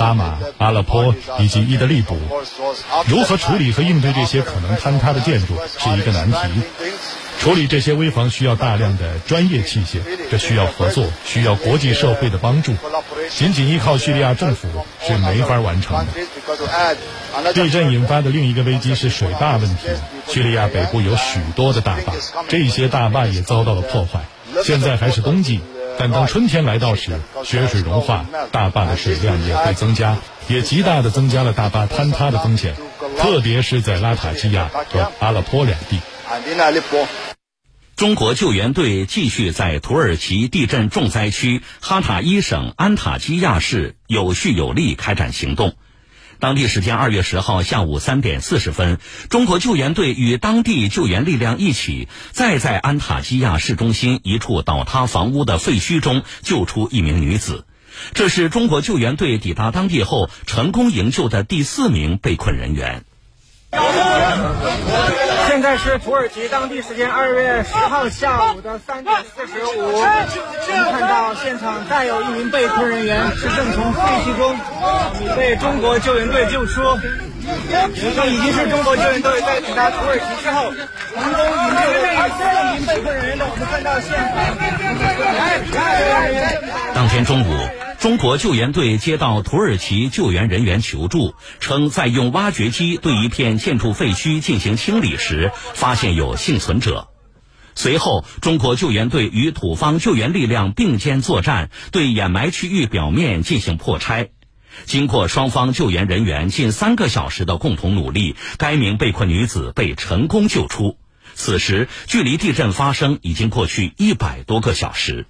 哈马、阿勒颇以及伊德利卜。如何处理和应对这些可能坍塌的建筑是一个难题。处理这些危房需要大量的专业器械，这需要合作，需要国际社会的帮助。仅仅依靠叙利亚政府是没法完成的。地震引发的另一个危机是水坝问题。叙利亚北部有许多的大坝，这些大坝也遭到了破坏。现在还是冬季，但当春天来到时，雪水融化，大坝的水量也会增加，也极大的增加了大坝坍塌的风险，特别是在拉塔基亚和阿勒颇两地。中国救援队继续在土耳其地震重灾区哈塔伊省安塔基亚市有序有力开展行动。当地时间二月十号下午三点四十分，中国救援队与当地救援力量一起，再在安塔基亚市中心一处倒塌房屋的废墟中救出一名女子。这是中国救援队抵达当地后成功营救的第四名被困人员。现在是土耳其当地时间二月十号下午的三点四十五，我们看到现场再有一名被困人员是正从废墟中被中国救援队救出。这已经是中国救援队在抵达土耳其之后成功营救的四名被困人员的。我们看到现场。当天中午。中国救援队接到土耳其救援人员求助，称在用挖掘机对一片建筑废墟进行清理时，发现有幸存者。随后，中国救援队与土方救援力量并肩作战，对掩埋区域表面进行破拆。经过双方救援人员近三个小时的共同努力，该名被困女子被成功救出。此时，距离地震发生已经过去一百多个小时。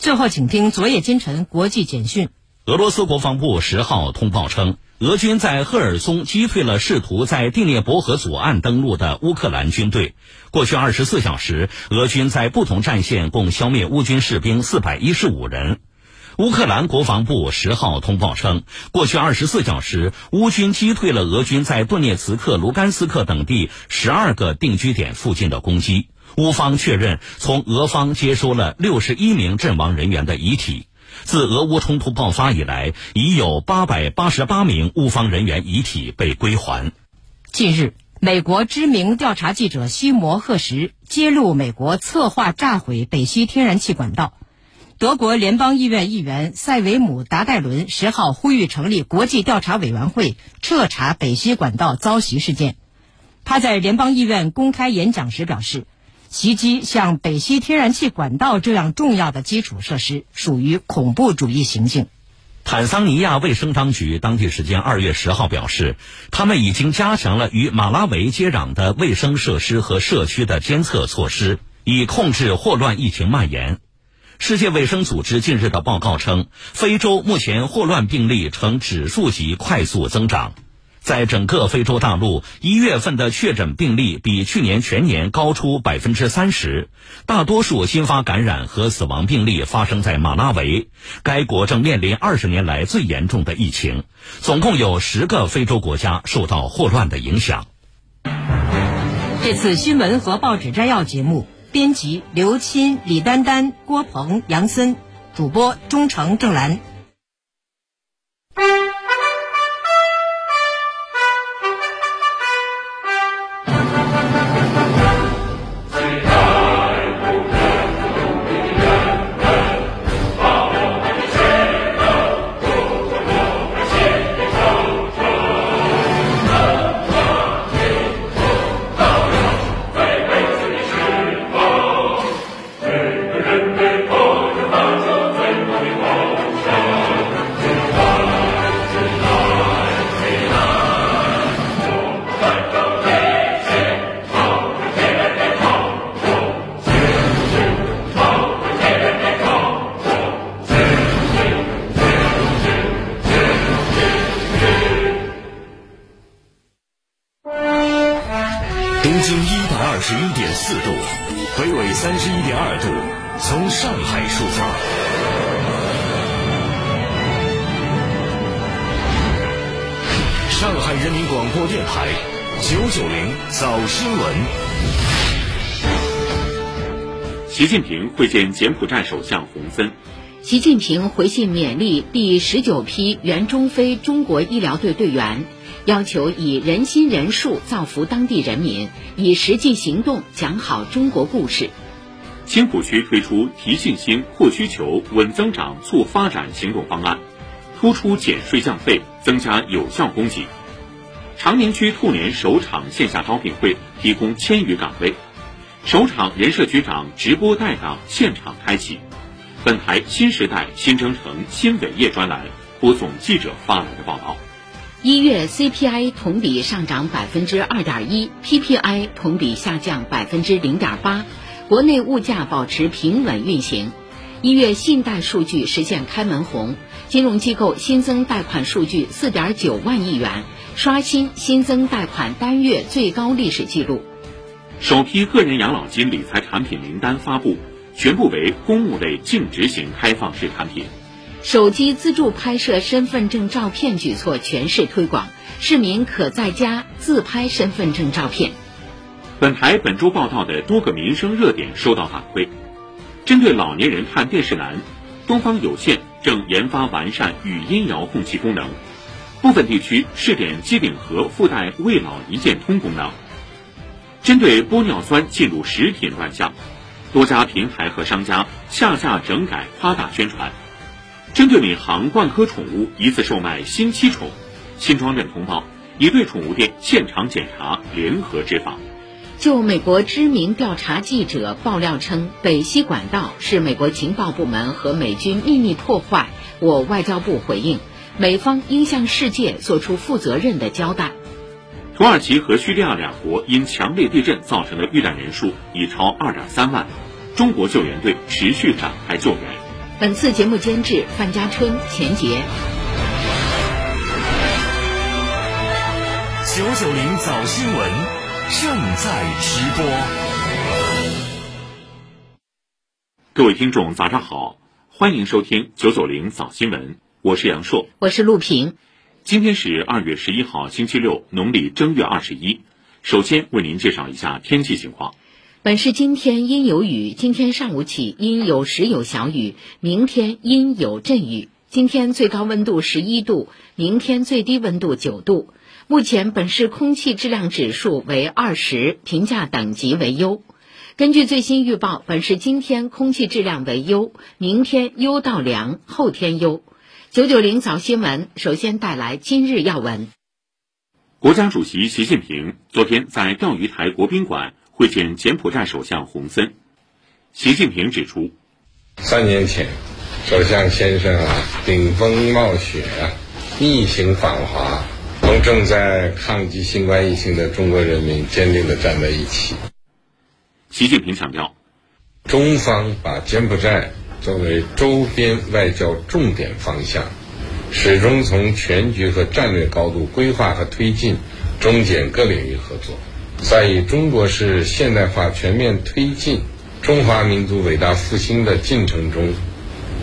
最后，请听昨夜今晨国际简讯。俄罗斯国防部十号通报称，俄军在赫尔松击退了试图在第聂伯河左岸登陆的乌克兰军队。过去二十四小时，俄军在不同战线共消灭乌军士兵四百一十五人。乌克兰国防部十号通报称，过去二十四小时，乌军击退了俄军在顿涅茨克、卢甘斯克等地十二个定居点附近的攻击。乌方确认，从俄方接收了六十一名阵亡人员的遗体。自俄乌冲突爆发以来，已有八百八十八名乌方人员遗体被归还。近日，美国知名调查记者西摩赫什揭露美国策划炸毁北溪天然气管道。德国联邦议院议员塞维姆达盖伦十号呼吁成立国际调查委员会，彻查北溪管道遭袭事件。他在联邦议院公开演讲时表示。袭击像北溪天然气管道这样重要的基础设施，属于恐怖主义行径。坦桑尼亚卫生当局当地时间二月十号表示，他们已经加强了与马拉维接壤的卫生设施和社区的监测措施，以控制霍乱疫情蔓延。世界卫生组织近日的报告称，非洲目前霍乱病例呈指数级快速增长。在整个非洲大陆，一月份的确诊病例比去年全年高出百分之三十。大多数新发感染和死亡病例发生在马拉维，该国正面临二十年来最严重的疫情。总共有十个非洲国家受到霍乱的影响。这次新闻和报纸摘要节目，编辑刘钦、李丹丹、郭鹏、杨森，主播钟诚、郑兰。近平会见柬埔寨首相洪森。习近平回信勉励第十九批援中非中国医疗队队员，要求以人心人术造福当地人民，以实际行动讲好中国故事。青浦区推出提信心、扩需求、稳增长、促发展行动方案，突出减税降费，增加有效供给。长宁区兔年首场线下招聘会提供千余岗位，首场人社局长直播带岗现场开启。本台新时代新征程新伟业专栏播送记者发来的报道：一月 CPI 同比上涨百分之二点一，PPI 同比下降百分之零点八，国内物价保持平稳运行。一月信贷数据实现开门红，金融机构新增贷款数据四点九万亿元，刷新新增贷款单月最高历史记录。首批个人养老金理财产品名单发布。全部为公募类净值型开放式产品。手机自助拍摄身份证照片举措全市推广，市民可在家自拍身份证照片。本台本周报道的多个民生热点收到反馈，针对老年人看电视难，东方有线正研发完善语音遥控器功能，部分地区试点机顶盒附带“未老一键通”功能。针对玻尿酸进入食品乱象。多家平台和商家下架整改夸大宣传，针对闵行万科宠物疑似售卖新七宠，新庄镇通报已对宠物店现场检查，联合执法。就美国知名调查记者爆料称北溪管道是美国情报部门和美军秘密破坏，我外交部回应，美方应向世界做出负责任的交代。土耳其和叙利亚两国因强烈地震造成的遇难人数已超二点三万，中国救援队持续展开救援。本次节目监制范家春、钱杰。九九零早新闻正在直播。各位听众，早上好，欢迎收听九九零早新闻，我是杨硕，我是陆平。今天是二月十一号，星期六，农历正月二十一。首先为您介绍一下天气情况。本市今天阴有雨，今天上午起阴有时有小雨，明天阴有阵雨。今天最高温度十一度，明天最低温度九度。目前本市空气质量指数为二十，评价等级为优。根据最新预报，本市今天空气质量为优，明天优到良，后天优。九九零早新闻首先带来今日要闻。国家主席习近平昨天在钓鱼台国宾馆会见柬埔寨首相洪森。习近平指出，三年前，首相先生啊，顶风冒雪啊，逆行访华，同正在抗击新冠疫情的中国人民坚定的站在一起。习近平强调，中方把柬埔寨。作为周边外交重点方向，始终从全局和战略高度规划和推进中柬各领域合作。在以中国式现代化全面推进中华民族伟大复兴的进程中，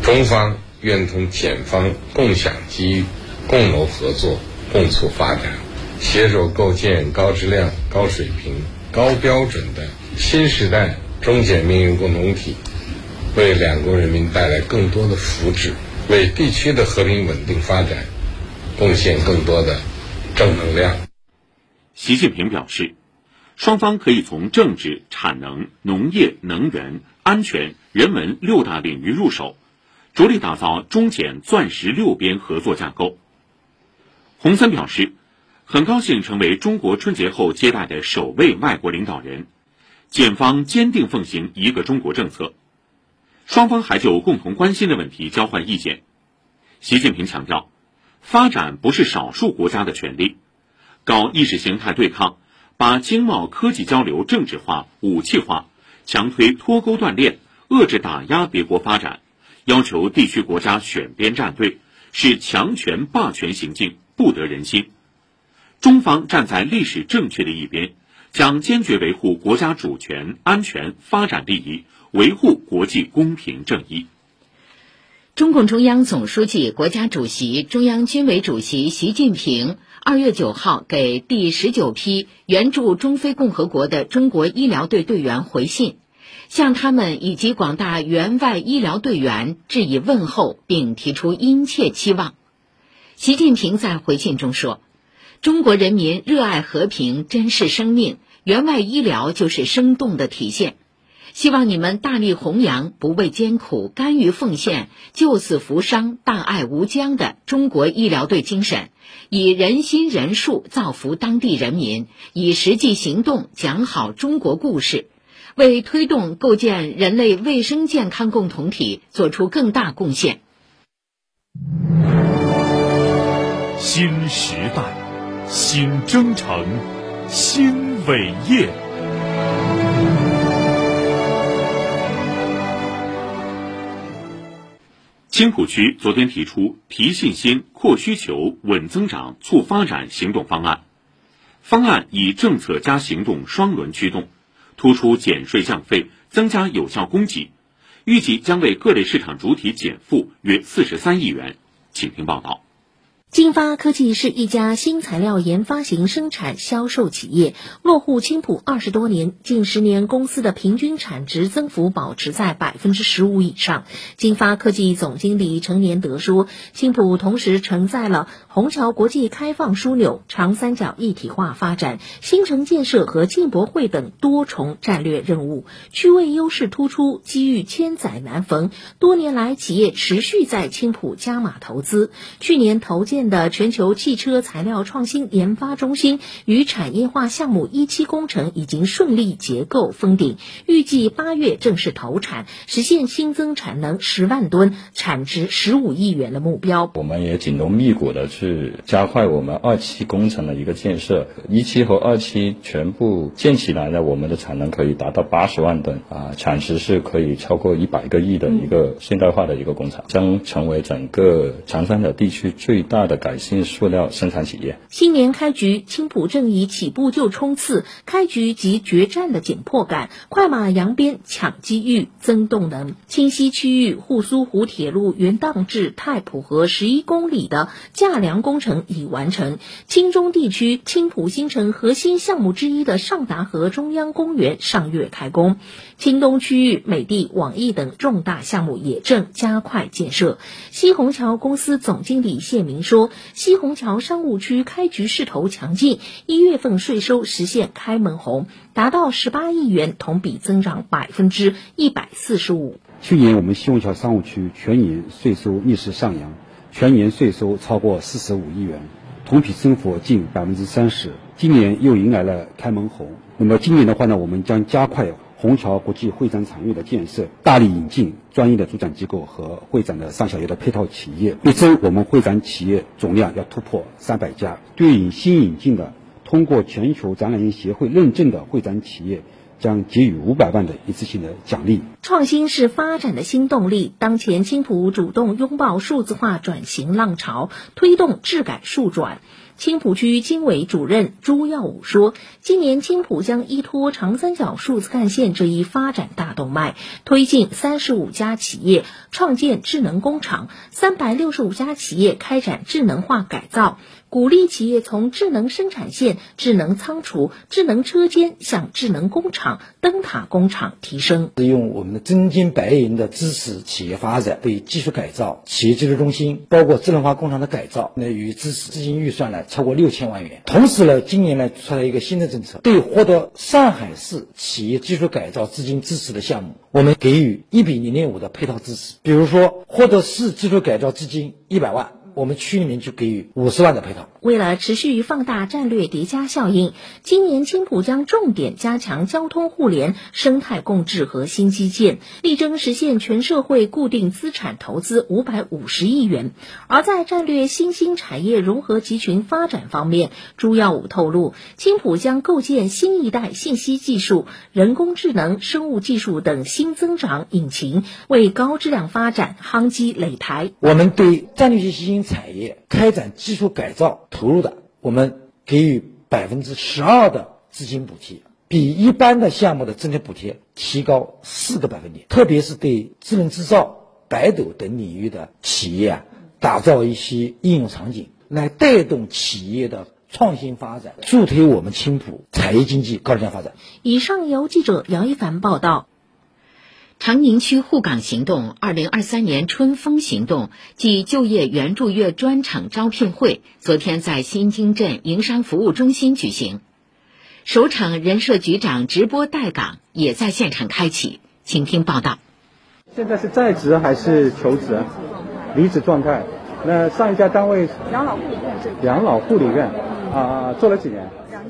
中方愿同柬方共享机遇，共谋合作，共促发展，携手构建高质量、高水平、高标准的新时代中柬命运共同体。为两国人民带来更多的福祉，为地区的和平稳定发展贡献更多的正能量。习近平表示，双方可以从政治、产能、农业、能源、安全、人文六大领域入手，着力打造中柬钻石六边合作架构。洪森表示，很高兴成为中国春节后接待的首位外国领导人，柬方坚定奉行一个中国政策。双方还就共同关心的问题交换意见。习近平强调，发展不是少数国家的权利，搞意识形态对抗，把经贸科技交流政治化、武器化，强推脱钩断链，遏制打压别国发展，要求地区国家选边站队，是强权霸权行径，不得人心。中方站在历史正确的一边，将坚决维护国家主权、安全、发展利益。维护国际公平正义。中共中央总书记、国家主席、中央军委主席习近平二月九号给第十九批援助中非共和国的中国医疗队队员回信。向他们以及广大援外医疗队员致以问候，并提出殷切期望。习近平在回信中说：“中国人民热爱和平，珍视生命，援外医疗就是生动的体现。希望你们大力弘扬不畏艰苦、甘于奉献、救死扶伤、大爱无疆的中国医疗队精神，以人心人术造福当地人民，以实际行动讲好中国故事。”为推动构建人类卫生健康共同体做出更大贡献。新时代，新征程，新伟业。青浦区昨天提出提信心、扩需求、稳增长、促发展行动方案，方案以政策加行动双轮驱动。突出减税降费，增加有效供给，预计将为各类市场主体减负约四十三亿元。请听报道。金发科技是一家新材料研发型生产销售企业，落户青浦二十多年，近十年公司的平均产值增幅保持在百分之十五以上。金发科技总经理陈年德说：“青浦同时承载了虹桥国际开放枢纽、长三角一体化发展、新城建设和进博会等多重战略任务，区位优势突出，机遇千载难逢。多年来，企业持续在青浦加码投资，去年投建。”的全球汽车材料创新研发中心与产业化项目一期工程已经顺利结构封顶，预计八月正式投产，实现新增产能十万吨、产值十五亿元的目标。我们也紧锣密鼓的去加快我们二期工程的一个建设，一期和二期全部建起来呢，我们的产能可以达到八十万吨啊，产值是可以超过一百个亿的一个现代化的一个工厂，将成为整个长三角地区最大。的改性塑料生产企业，新年开局，青浦正以起步就冲刺，开局即决战的紧迫感，快马扬鞭抢机遇增动能。清溪区域沪苏湖铁路原荡至太浦河十一公里的架梁工程已完成，青中地区青浦新城核心项目之一的上达河中央公园上月开工，青东区域美的网易等重大项目也正加快建设。西虹桥公司总经理谢明说。说西虹桥商务区开局势头强劲，一月份税收实现开门红，达到十八亿元，同比增长百分之一百四十五。去年我们西虹桥商务区全年税收逆势上扬，全年税收超过四十五亿元，同比增幅近百分之三十。今年又迎来了开门红，那么今年的话呢，我们将加快。虹桥国际会展场域的建设，大力引进专业的主展机构和会展的上下游的配套企业，力争我们会展企业总量要突破三百家。对于新引进的通过全球展览业协会认证的会展企业，将给予五百万的一次性的奖励。创新是发展的新动力。当前青浦主动拥抱数字化转型浪潮，推动质改数转。青浦区经委主任朱耀武说：“今年青浦将依托长三角数字干线这一发展大动脉，推进三十五家企业创建智能工厂，三百六十五家企业开展智能化改造。”鼓励企业从智能生产线、智能仓储、智能车间向智能工厂、灯塔工厂提升。利用我们的真金白银的支持企业发展，对技术改造、企业技术中心，包括智能化工厂的改造，那与支持资金预算呢超过六千万元。同时呢，今年呢出台一个新的政策，对获得上海市企业技术改造资金支持的项目，我们给予一比零点五的配套支持。比如说，获得市技术改造资金一百万。我们区里面就给予五十万的配套。为了持续放大战略叠加效应，今年青浦将重点加强交通互联、生态共治和新基建，力争实现全社会固定资产投资五百五十亿元。而在战略新兴产业融合集群发展方面，朱耀武透露，青浦将构建新一代信息技术、人工智能、生物技术等新增长引擎，为高质量发展夯基垒台。我们对战略性新兴产业开展技术改造投入的，我们给予百分之十二的资金补贴，比一般的项目的政策补贴提高四个百分点。特别是对智能制造、百斗等领域的企业啊，打造一些应用场景，来带动企业的创新发展，助推我们青浦产业经济高质量发展。以上由记者杨一凡报道。长宁区护岗行动二零二三年春风行动暨就业援助月专场招聘会昨天在新津镇营商服务中心举行，首场人社局长直播带岗也在现场开启，请听报道。现在是在职还是求职？离职状态。那上一家单位？养老护理院。养老护理院，啊，做了几年？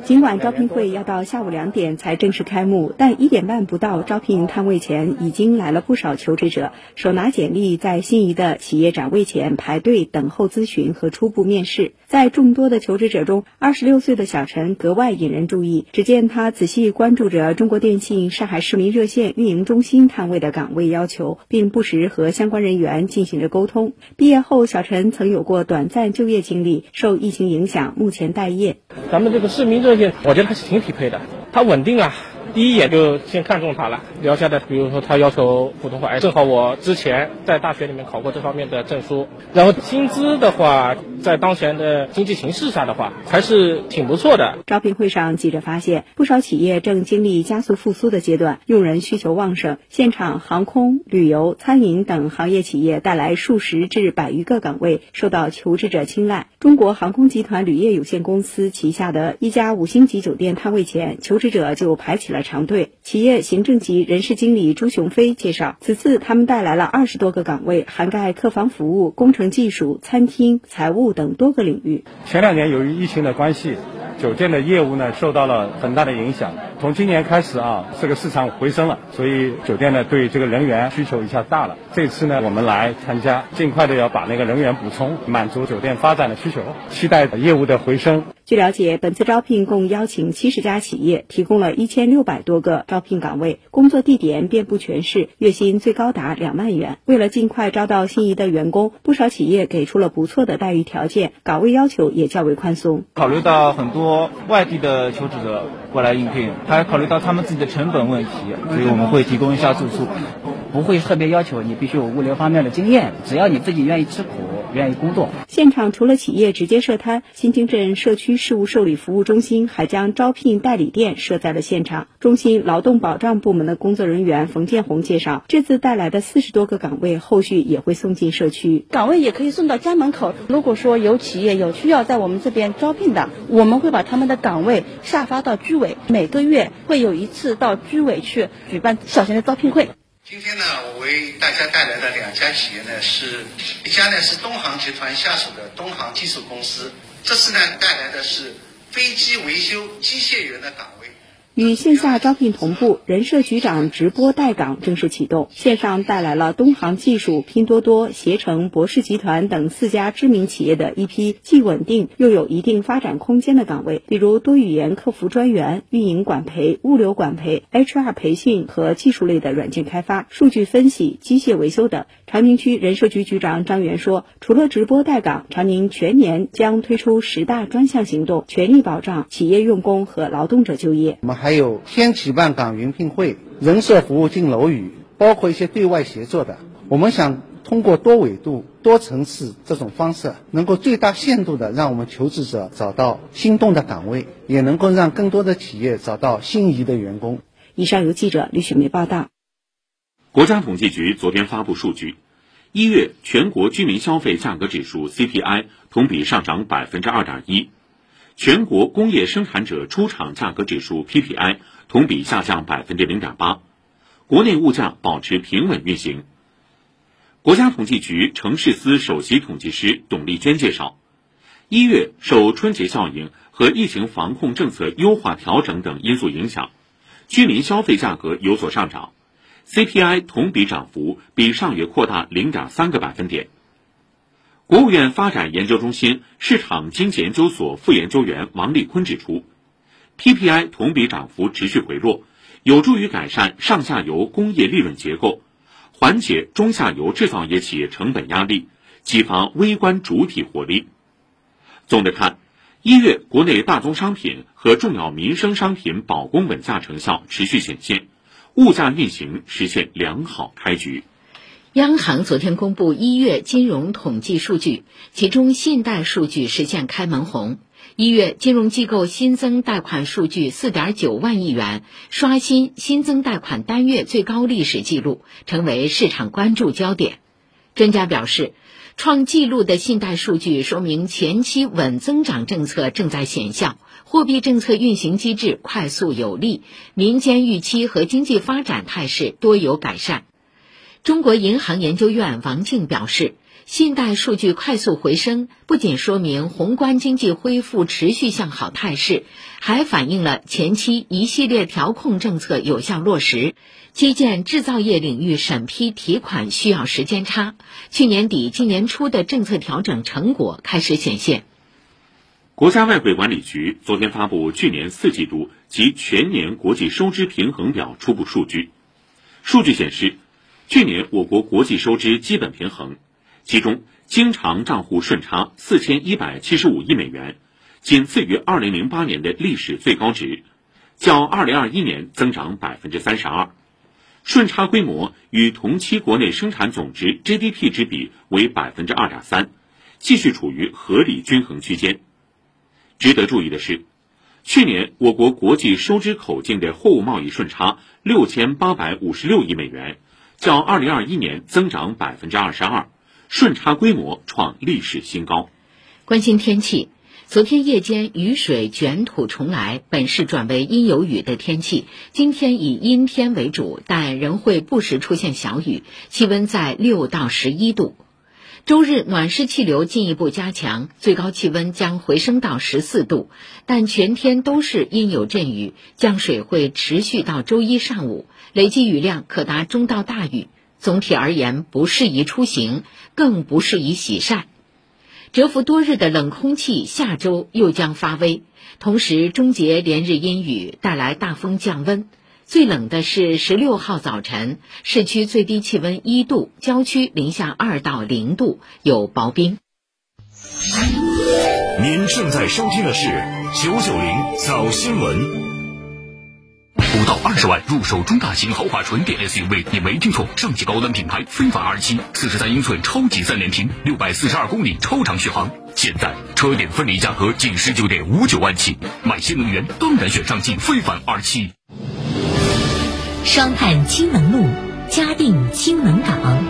尽管招聘会要到下午两点才正式开幕，但一点半不到，招聘摊位前已经来了不少求职者，手拿简历在心仪的企业展位前排队等候咨询和初步面试。在众多的求职者中，二十六岁的小陈格外引人注意。只见他仔细关注着中国电信上海市民热线运营中心摊位的岗位要求，并不时和相关人员进行着沟通。毕业后，小陈曾有过短暂就业经历，受疫情影响，目前待业。咱们这个市民热线，我觉得还是挺匹配的，它稳定啊。第一眼就先看中他了，聊下的，比如说他要求普通话，哎，正好我之前在大学里面考过这方面的证书，然后薪资的话，在当前的经济形势下的话，还是挺不错的。招聘会上，记者发现，不少企业正经历加速复苏的。阶段，用人需求旺盛。现场航空、旅游、餐饮等行业企业带来数十至百余个岗位，受到求职者青睐。中国航空集团旅业有限公司旗下的一家五星级酒店摊位前，求职者就排起了。长队企业行政级人事经理朱雄飞介绍，此次他们带来了二十多个岗位，涵盖客房服务、工程技术、餐厅、财务等多个领域。前两年由于疫情的关系，酒店的业务呢受到了很大的影响。从今年开始啊，这个市场回升了，所以酒店呢对这个人员需求一下大了。这次呢，我们来参加，尽快的要把那个人员补充，满足酒店发展的需求，期待业务的回升。据了解，本次招聘共邀请七十家企业，提供了一千六百多个招聘岗位，工作地点遍布全市，月薪最高达两万元。为了尽快招到心仪的员工，不少企业给出了不错的待遇条件，岗位要求也较为宽松。考虑到很多外地的求职者过来应聘，还考虑到他们自己的成本问题，所以我们会提供一下住宿，不会特别要求你必须有物流方面的经验，只要你自己愿意吃苦。愿意工作。现场除了企业直接设摊，新津镇社区事务受理服务中心还将招聘代理店设在了现场。中心劳动保障部门的工作人员冯建红介绍，这次带来的四十多个岗位，后续也会送进社区。岗位也可以送到家门口。如果说有企业有需要在我们这边招聘的，我们会把他们的岗位下发到居委，每个月会有一次到居委去举办小型的招聘会。今天呢，我为大家带来的两家企业呢，是一家呢是东航集团下属的东航技术公司，这次呢带来的是飞机维修机械员的岗位。与线下招聘同步，人社局长直播带岗正式启动。线上带来了东航技术、拼多多、携程、博世集团等四家知名企业的一批既稳定又有一定发展空间的岗位，比如多语言客服专员、运营管培、物流管培、HR 培训和技术类的软件开发、数据分析、机械维修等。长宁区人社局局长张元说，除了直播带岗，长宁全年将推出十大专项行动，全力保障企业用工和劳动者就业。我们还有先企办岗云聘会、人社服务进楼宇，包括一些对外协作的。我们想通过多维度、多层次这种方式，能够最大限度的让我们求职者找到心动的岗位，也能够让更多的企业找到心仪的员工。以上由记者李雪梅报道。国家统计局昨天发布数据，一月全国居民消费价格指数 CPI 同比上涨百分之二点一，全国工业生产者出厂价格指数 PPI 同比下降百分之零点八，国内物价保持平稳运行。国家统计局城市司首席统计师董丽娟介绍，一月受春节效应和疫情防控政策优化调整等因素影响，居民消费价格有所上涨。CPI 同比涨幅比上月扩大零点三个百分点。国务院发展研究中心市场经济研究所副研究员王立坤指出，PPI 同比涨幅持续回落，有助于改善上下游工业利润结构，缓解中下游制造业企业成本压力，激发微观主体活力。总的看，一月国内大宗商品和重要民生商品保供稳价成效持续显现。物价运行实现良好开局。央行昨天公布一月金融统计数据，其中信贷数据实现开门红。一月，金融机构新增贷款数据四点九万亿元，刷新新增贷款单月最高历史记录，成为市场关注焦点。专家表示，创纪录的信贷数据说明前期稳增长政策正在显效，货币政策运行机制快速有力，民间预期和经济发展态势多有改善。中国银行研究院王静表示。信贷数据快速回升，不仅说明宏观经济恢复持续向好态势，还反映了前期一系列调控政策有效落实。基建制造业领域审批提款需要时间差，去年底今年初的政策调整成果开始显现。国家外汇管理局昨天发布去年四季度及全年国际收支平衡表初步数据，数据显示，去年我国国际收支基本平衡。其中，经常账户顺差四千一百七十五亿美元，仅次于二零零八年的历史最高值，较二零二一年增长百分之三十二。顺差规模与同期国内生产总值 GDP 之比为百分之二点三，继续处于合理均衡区间。值得注意的是，去年我国国际收支口径的货物贸易顺差六千八百五十六亿美元，较二零二一年增长百分之二十二。顺差规模创历史新高。关心天气，昨天夜间雨水卷土重来，本市转为阴有雨的天气。今天以阴天为主，但仍会不时出现小雨，气温在六到十一度。周日暖湿气流进一步加强，最高气温将回升到十四度，但全天都是阴有阵雨，降水会持续到周一上午，累计雨量可达中到大雨。总体而言，不适宜出行，更不适宜洗晒。蛰伏多日的冷空气下周又将发威，同时终结连日阴雨，带来大风降温。最冷的是十六号早晨，市区最低气温一度，郊区零下二到零度，有薄冰。您正在收听的是九九零早新闻。五到二十万入手中大型豪华纯电 SUV，你没听错，上汽高端品牌非凡 R 七，四十三英寸超级三连屏，六百四十二公里超长续航。现在车店分离价格仅十九点五九万起，买新能源当然选上汽非凡 R 七。双碳氢能路，嘉定氢能港。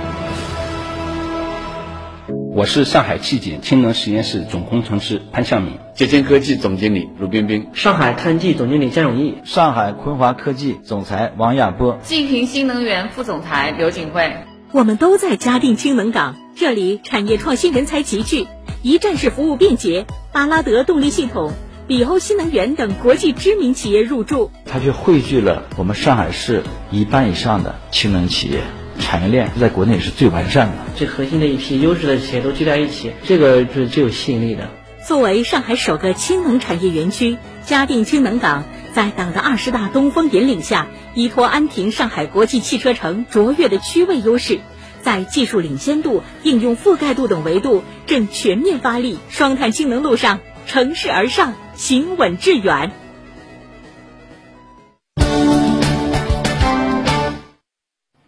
我是上海气检氢能实验室总工程师潘向明，捷天科技总经理卢冰冰，上海碳技总经理江永义，上海昆华科技总裁王亚波，晋平新能源副总裁刘景慧。我们都在嘉定氢能港，这里产业创新人才集聚，一站式服务便捷，巴拉德动力系统、比欧新能源等国际知名企业入驻，它却汇聚了我们上海市一半以上的氢能企业。产业链在国内是最完善的，最核心的一批优质的企业都聚在一起，这个是最有吸引力的。作为上海首个氢能产业园区，嘉定氢能港在党的二十大东风引领下，依托安亭上海国际汽车城卓越的区位优势，在技术领先度、应用覆盖度等维度正全面发力双碳氢能路上，乘势而上，行稳致远。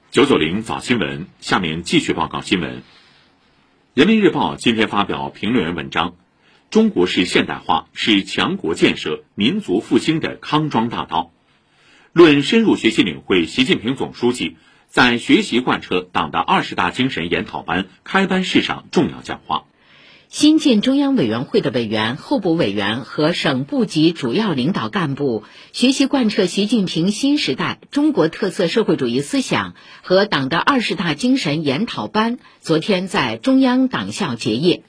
九九零早新闻，下面继续报告新闻。人民日报今天发表评论员文章：中国式现代化是强国建设、民族复兴的康庄大道。论深入学习领会习近平总书记在学习贯彻党的二十大精神研讨班开班式上重要讲话。新建中央委员会的委员、候补委员和省部级主要领导干部学习贯彻习近平新时代中国特色社会主义思想和党的二十大精神研讨班昨天在中央党校结业。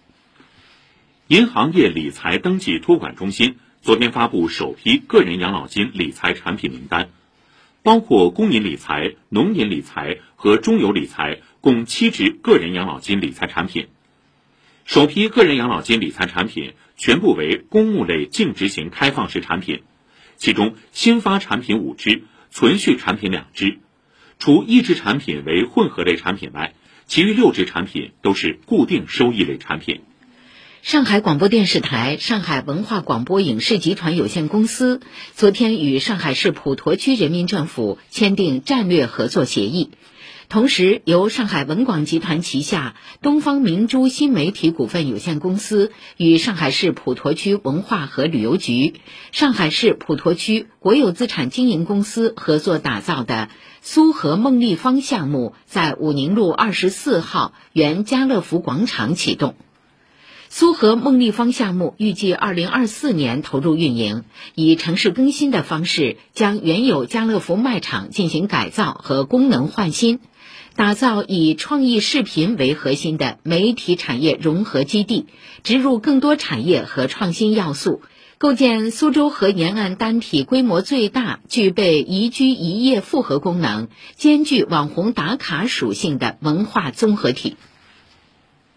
银行业理财登记托管中心昨天发布首批个人养老金理财产品名单，包括公银理财、农银理财和中邮理财共七只个人养老金理财产品。首批个人养老金理财产品全部为公募类净值型开放式产品，其中新发产品五只，存续产品两只，除一只产品为混合类产品外，其余六只产品都是固定收益类产品。上海广播电视台、上海文化广播影视集团有限公司昨天与上海市普陀区人民政府签订战略合作协议。同时，由上海文广集团旗下东方明珠新媒体股份有限公司与上海市普陀区文化和旅游局、上海市普陀区国有资产经营公司合作打造的苏荷梦立方项目，在武宁路二十四号原家乐福广场启动。苏荷梦立方项目预计二零二四年投入运营，以城市更新的方式，将原有家乐福卖场进行改造和功能换新。打造以创意视频为核心的媒体产业融合基地，植入更多产业和创新要素，构建苏州河沿岸单体规模最大、具备宜居宜业复合功能、兼具网红打卡属性的文化综合体。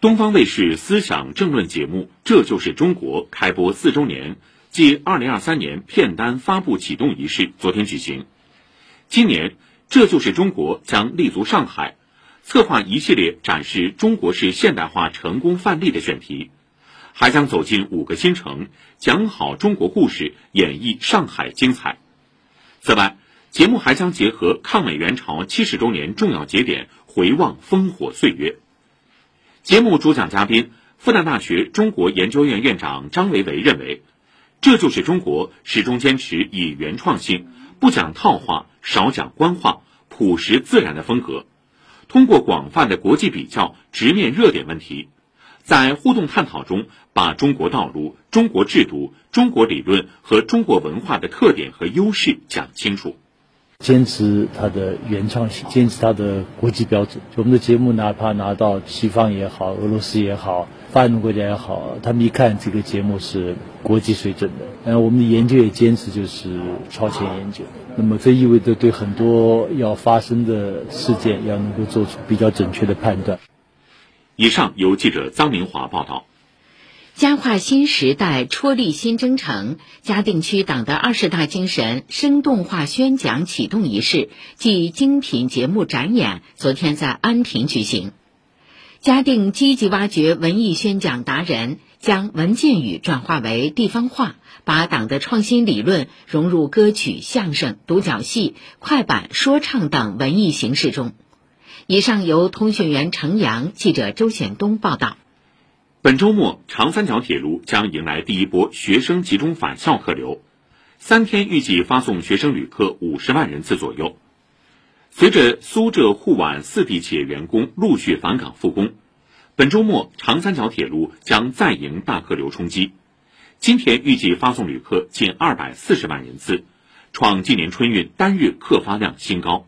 东方卫视思想政论节目《这就是中国》开播四周年暨二零二三年片单发布启动仪式昨天举行。今年。这就是中国将立足上海，策划一系列展示中国式现代化成功范例的选题，还将走进五个新城，讲好中国故事，演绎上海精彩。此外，节目还将结合抗美援朝七十周年重要节点，回望烽火岁月。节目主讲嘉宾，复旦大学中国研究院院长张维维认为，这就是中国始终坚持以原创性，不讲套话。少讲官话，朴实自然的风格，通过广泛的国际比较，直面热点问题，在互动探讨中，把中国道路、中国制度、中国理论和中国文化的特点和优势讲清楚。坚持它的原创性，坚持它的国际标准。我们的节目哪怕拿到西方也好，俄罗斯也好，发展中国家也好，他们一看这个节目是国际水准的。呃，我们的研究也坚持就是超前研究。那么这意味着对很多要发生的事件要能够做出比较准确的判断。以上由记者臧明华报道。佳话新时代，踔厉新征程，嘉定区党的二十大精神生动化宣讲启动仪式暨精品节目展演昨天在安亭举行。嘉定积极挖掘文艺宣讲达人，将文件语转化为地方话。把党的创新理论融入歌曲、相声、独角戏、快板、说唱等文艺形式中。以上由通讯员程阳、记者周显东报道。本周末，长三角铁路将迎来第一波学生集中返校客流，三天预计发送学生旅客五十万人次左右。随着苏浙沪皖四地企业员工陆续返岗复工，本周末长三角铁路将再迎大客流冲击。今天预计发送旅客近二百四十万人次，创今年春运单日客发量新高。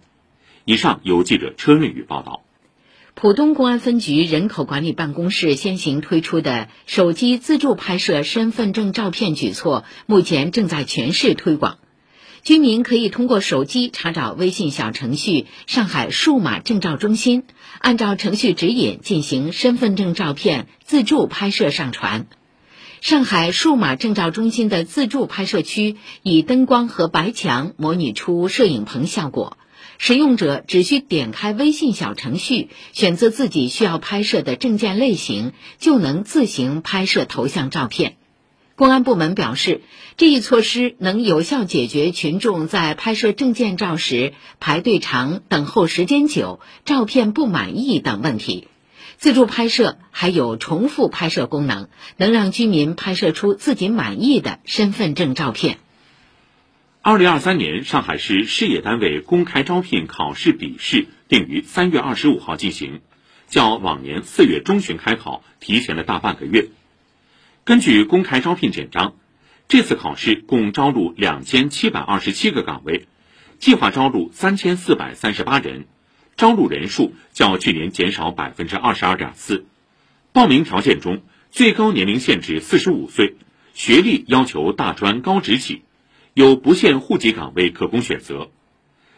以上由记者车润宇报道。浦东公安分局人口管理办公室先行推出的手机自助拍摄身份证照片举措，目前正在全市推广。居民可以通过手机查找微信小程序“上海数码证照中心”，按照程序指引进行身份证照片自助拍摄上传。上海数码证照中心的自助拍摄区以灯光和白墙模拟出摄影棚效果，使用者只需点开微信小程序，选择自己需要拍摄的证件类型，就能自行拍摄头像照片。公安部门表示，这一措施能有效解决群众在拍摄证件照时排队长、等候时间久、照片不满意等问题。自助拍摄还有重复拍摄功能，能让居民拍摄出自己满意的身份证照片。二零二三年上海市事业单位公开招聘考试笔试定于三月二十五号进行，较往年四月中旬开考提前了大半个月。根据公开招聘简章，这次考试共招录两千七百二十七个岗位，计划招录三千四百三十八人。招录人数较去年减少百分之二十二点四，报名条件中最高年龄限制四十五岁，学历要求大专高职起，有不限户籍岗位可供选择。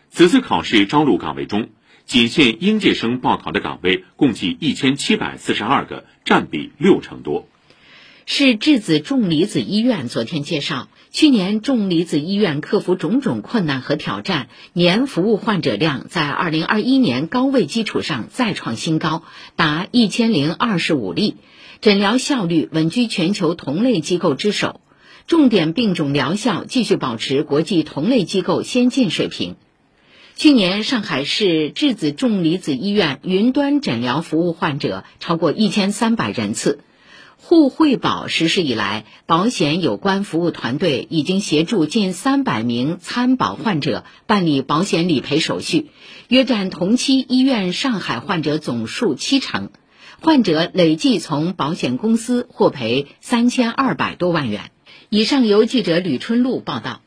此次考试招录岗位中，仅限应届生报考的岗位共计一千七百四十二个，占比六成多。市质子重离子医院昨天介绍。去年重离子医院克服种种困难和挑战，年服务患者量在二零二一年高位基础上再创新高，达一千零二十五例，诊疗效率稳居全球同类机构之首，重点病种疗效继续保持国际同类机构先进水平。去年，上海市质子重离子医院云端诊疗服务患者超过一千三百人次。互惠保实施以来，保险有关服务团队已经协助近三百名参保患者办理保险理赔手续，约占同期医院上海患者总数七成。患者累计从保险公司获赔三千二百多万元。以上由记者吕春露报道。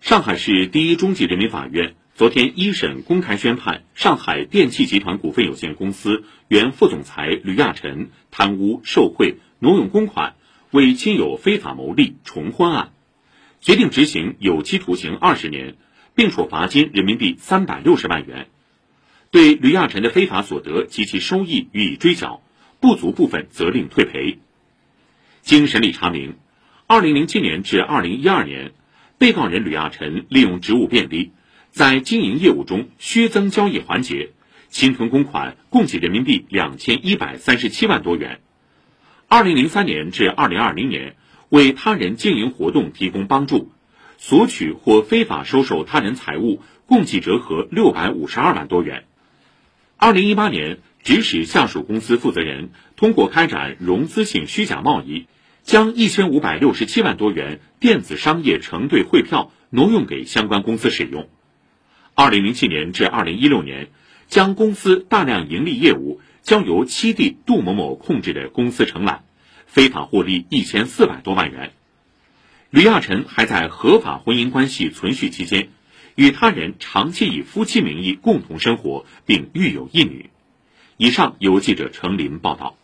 上海市第一中级人民法院昨天一审公开宣判上海电气集团股份有限公司原副总裁吕亚晨贪污受贿、挪用公款、为亲友非法牟利重婚案，决定执行有期徒刑二十年，并处罚金人民币三百六十万元。对吕亚晨的非法所得及其收益予以追缴，不足部分责令退赔。经审理查明，二零零七年至二零一二年，被告人吕亚晨利用职务便利，在经营业务中虚增交易环节，侵吞公款共计人民币两千一百三十七万多元。二零零三年至二零二零年，为他人经营活动提供帮助，索取或非法收受他人财物，共计折合六百五十二万多元。二零一八年，指使下属公司负责人通过开展融资性虚假贸易，将一千五百六十七万多元电子商业承兑汇票挪用给相关公司使用。二零零七年至二零一六年，将公司大量盈利业务交由七弟杜某某控制的公司承揽，非法获利一千四百多万元。吕亚晨还在合法婚姻关系存续期间。与他人长期以夫妻名义共同生活，并育有一女。以上由记者程林报道。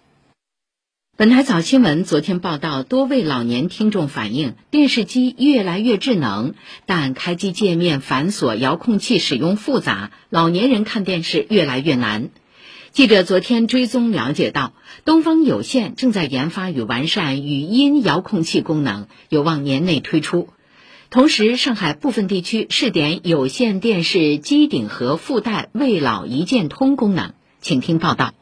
本台早新闻昨天报道，多位老年听众反映，电视机越来越智能，但开机界面繁琐，遥控器使用复杂，老年人看电视越来越难。记者昨天追踪了解到，东方有线正在研发与完善语音遥控器功能，有望年内推出。同时，上海部分地区试点有线电视机顶盒附带未老一键通功能，请听报道。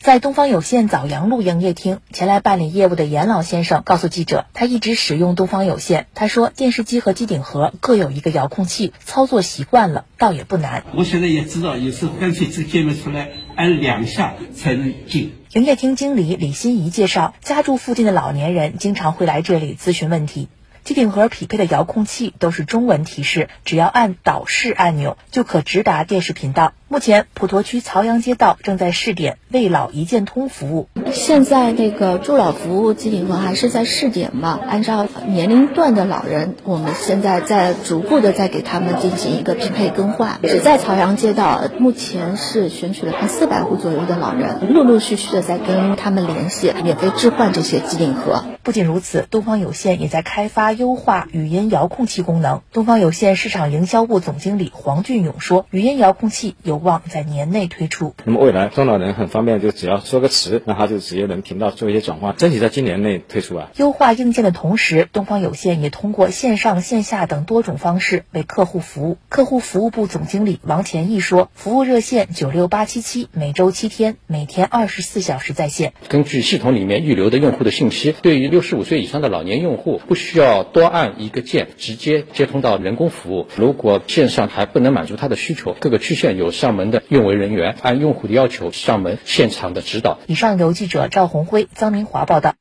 在东方有线枣阳路营业厅前来办理业务的严老先生告诉记者，他一直使用东方有线。他说，电视机和机顶盒各有一个遥控器，操作习惯了，倒也不难。我现在也知道，有时候干脆这个界面出来按两下才能进。营业厅经理李欣怡介绍，家住附近的老年人经常会来这里咨询问题。机顶盒匹配的遥控器都是中文提示，只要按导视按钮就可直达电视频道。目前，普陀区曹杨街道正在试点未老一键通服务。现在那个助老服务机顶盒还是在试点嘛？按照年龄段的老人，我们现在在逐步的在给他们进行一个匹配更换。只在曹杨街道，目前是选取了四百户左右的老人，陆陆续续的在跟他们联系，免费置换这些机顶盒。不仅如此，东方有线也在开发优化语音遥控器功能。东方有线市场营销部总经理黄俊勇说：“语音遥控器有。”望在年内推出。那么未来中老人很方便，就只要说个词，那他就直接能听到，做一些转换，争取在今年内推出啊。优化硬件的同时，东方有线也通过线上线下等多种方式为客户服务。客户服务部总经理王前义说：“服务热线九六八七七，每周七天，每天二十四小时在线。根据系统里面预留的用户的信息，对于六十五岁以上的老年用户，不需要多按一个键，直接接通到人工服务。如果线上还不能满足他的需求，各个区县有上。门的运维人员按用户的要求上门现场的指导。以上由记者赵红辉、张明华报道。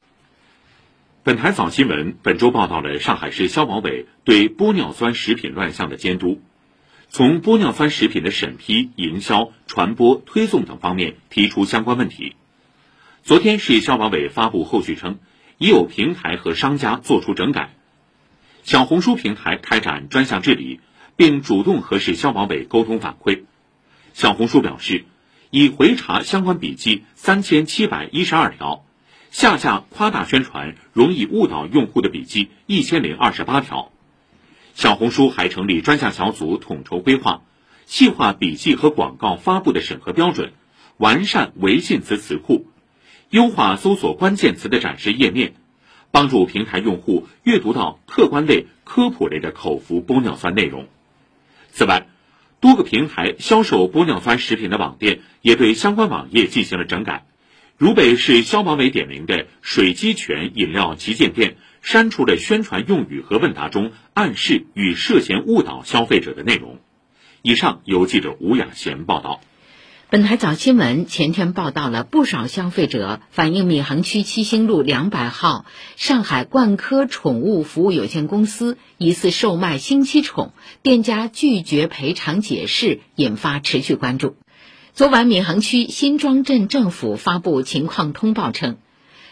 本台早新闻本周报道了上海市消保委对玻尿酸食品乱象的监督，从玻尿酸食品的审批、营销、传播、推送等方面提出相关问题。昨天市消保委发布后续称，已有平台和商家做出整改，小红书平台开展专项治理，并主动和市消保委沟通反馈。小红书表示，已回查相关笔记三千七百一十二条，下架夸大宣传、容易误导用户的笔记一千零二十八条。小红书还成立专项小组，统筹规划，细化笔记和广告发布的审核标准，完善违禁词词库，优化搜索关键词的展示页面，帮助平台用户阅读到客观类、科普类的口服玻尿酸内容。此外，多个平台销售玻尿酸食品的网店也对相关网页进行了整改。如北市消保委点名的水鸡泉饮料旗舰店，删除了宣传用语和问答中暗示与涉嫌误导消费者的内容。以上由记者吴雅贤报道。本台早新闻前天报道了不少消费者反映闵行区七星路两百号上海冠科宠物服务有限公司疑似售卖星期宠，店家拒绝赔偿解释，引发持续关注。昨晚，闵行区新庄镇政府发布情况通报称，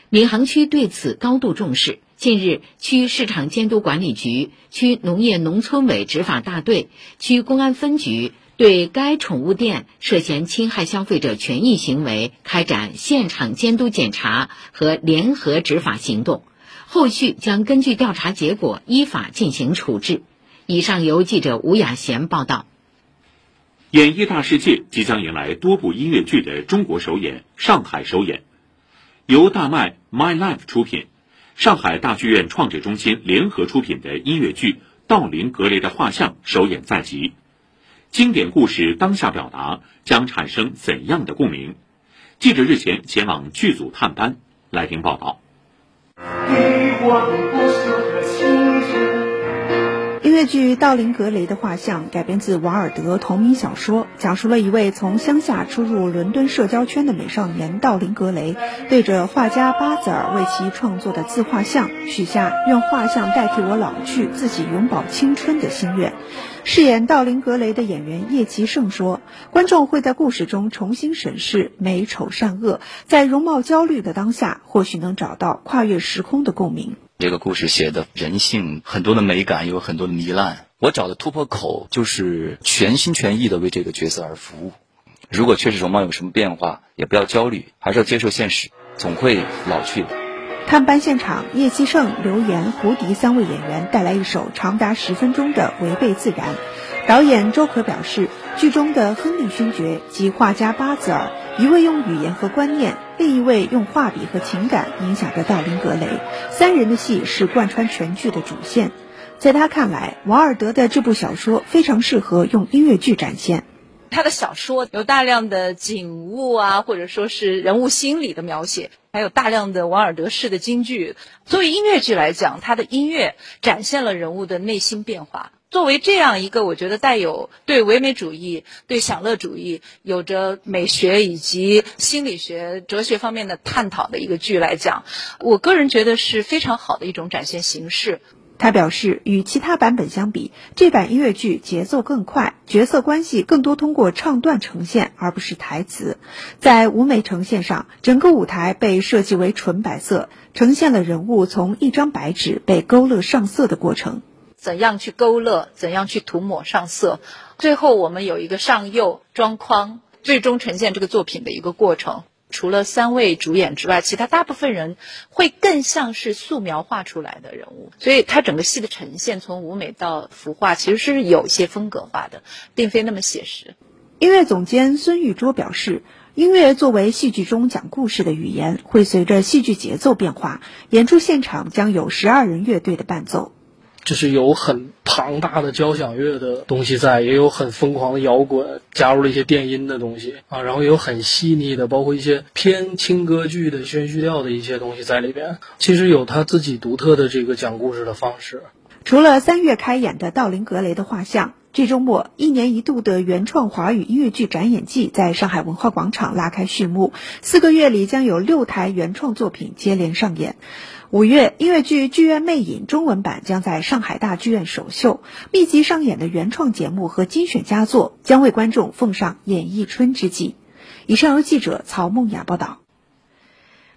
闵行区对此高度重视。近日，区市场监督管理局、区农业农村委执法大队、区公安分局。对该宠物店涉嫌侵害消费者权益行为开展现场监督检查和联合执法行动，后续将根据调查结果依法进行处置。以上由记者吴雅贤报道。演艺大世界即将迎来多部音乐剧的中国首演、上海首演，由大麦 My Life 出品，上海大剧院创制中心联合出品的音乐剧《道林格雷的画像》首演在即。经典故事当下表达将产生怎样的共鸣？记者日前前往剧组探班，来听报道。音乐剧《道林格雷的画像》改编自瓦尔德同名小说，讲述了一位从乡下出入伦敦社交圈的美少年道林格雷，对着画家巴泽尔为其创作的自画像许下愿画像代替我老去，自己永葆青春的心愿。饰演道林格雷的演员叶奇胜说：“观众会在故事中重新审视美丑善恶，在容貌焦虑的当下，或许能找到跨越时空的共鸣。这个故事写的人性很多的美感，有很多的糜烂。我找的突破口就是全心全意的为这个角色而服务。如果确实容貌有什么变化，也不要焦虑，还是要接受现实，总会老去的。”探班现场，叶希胜、刘岩、胡迪三位演员带来一首长达十分钟的《违背自然》。导演周可表示，剧中的亨利勋爵及画家巴泽尔，一位用语言和观念，另一位用画笔和情感影响着道林格雷。三人的戏是贯穿全剧的主线。在他看来，瓦尔德的这部小说非常适合用音乐剧展现。他的小说有大量的景物啊，或者说是人物心理的描写，还有大量的王尔德式的京剧。作为音乐剧来讲，他的音乐展现了人物的内心变化。作为这样一个我觉得带有对唯美主义、对享乐主义有着美学以及心理学、哲学方面的探讨的一个剧来讲，我个人觉得是非常好的一种展现形式。他表示，与其他版本相比，这版音乐剧节奏更快，角色关系更多通过唱段呈现，而不是台词。在舞美呈现上，整个舞台被设计为纯白色，呈现了人物从一张白纸被勾勒上色的过程。怎样去勾勒？怎样去涂抹上色？最后，我们有一个上釉装框，最终呈现这个作品的一个过程。除了三位主演之外，其他大部分人会更像是素描画出来的人物，所以它整个戏的呈现，从舞美到服化，其实是有些风格化的，并非那么写实。音乐总监孙玉卓表示，音乐作为戏剧中讲故事的语言，会随着戏剧节奏变化，演出现场将有十二人乐队的伴奏。就是有很庞大的交响乐的东西在，也有很疯狂的摇滚，加入了一些电音的东西啊，然后也有很细腻的，包括一些偏轻歌剧的宣叙调的一些东西在里边。其实有他自己独特的这个讲故事的方式。除了三月开演的道林格雷的画像，这周末一年一度的原创华语音乐剧展演季在上海文化广场拉开序幕，四个月里将有六台原创作品接连上演。五月，音乐剧《剧院魅影》中文版将在上海大剧院首秀，密集上演的原创节目和精选佳作将为观众奉上演艺春之际。以上由记者曹梦雅报道。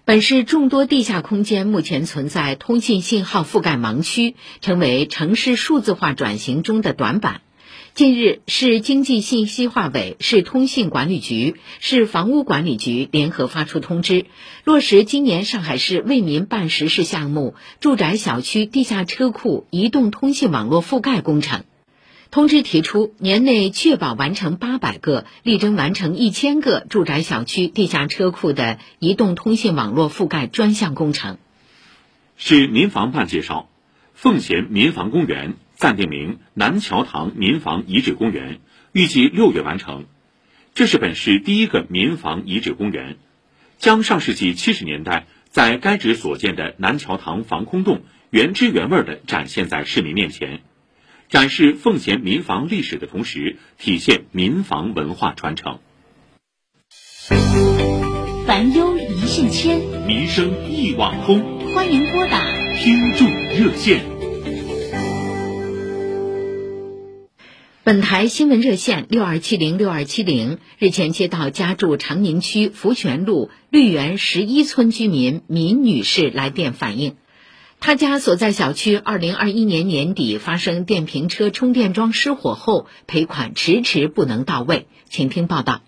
本市众多地下空间目前存在通信信号覆盖盲区，成为城市数字化转型中的短板。近日，市经济信息化委、市通信管理局、市房屋管理局联合发出通知，落实今年上海市为民办实事项目——住宅小区地下车库移动通信网络覆盖工程。通知提出，年内确保完成八百个，力争完成一千个住宅小区地下车库的移动通信网络覆盖专项工程。市民防办介绍，奉贤民防公园。暂定名南桥塘民房遗址公园，预计六月完成。这是本市第一个民房遗址公园，将上世纪七十年代在该址所建的南桥塘防空洞原汁原味的展现在市民面前。展示奉贤民房历史的同时，体现民房文化传承。烦忧一线牵，民生一网通。欢迎拨打听众热线。本台新闻热线六二七零六二七零日前接到家住长宁区福泉路绿园十一村居民闵女士来电反映，她家所在小区二零二一年年底发生电瓶车充电桩失火后，赔款迟迟不能到位。请听报道。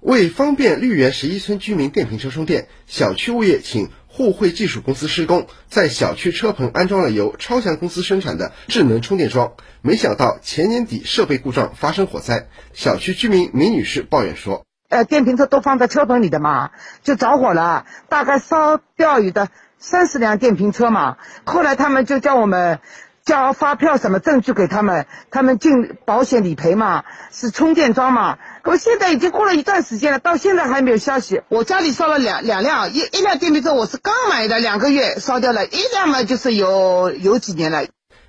为方便绿园十一村居民电瓶车充电，小区物业请互惠技术公司施工，在小区车棚安装了由超强公司生产的智能充电桩。没想到前年底设备故障发生火灾，小区居民米女士抱怨说：“呃，电瓶车都放在车棚里的嘛，就着火了，大概烧掉有的三十辆电瓶车嘛。后来他们就叫我们。”交发票什么证据给他们？他们进保险理赔嘛？是充电桩嘛？可现在已经过了一段时间了，到现在还没有消息。我家里烧了两两辆，一一辆电瓶车我是刚买的，两个月烧掉了；一辆嘛就是有有几年了。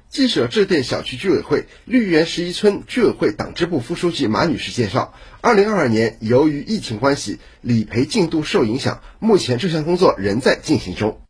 记者致电小区居委会绿园十一村居委会党支部副书记马女士介绍，二零二二年由于疫情关系，理赔进度受影响，目前这项工作仍在进行中。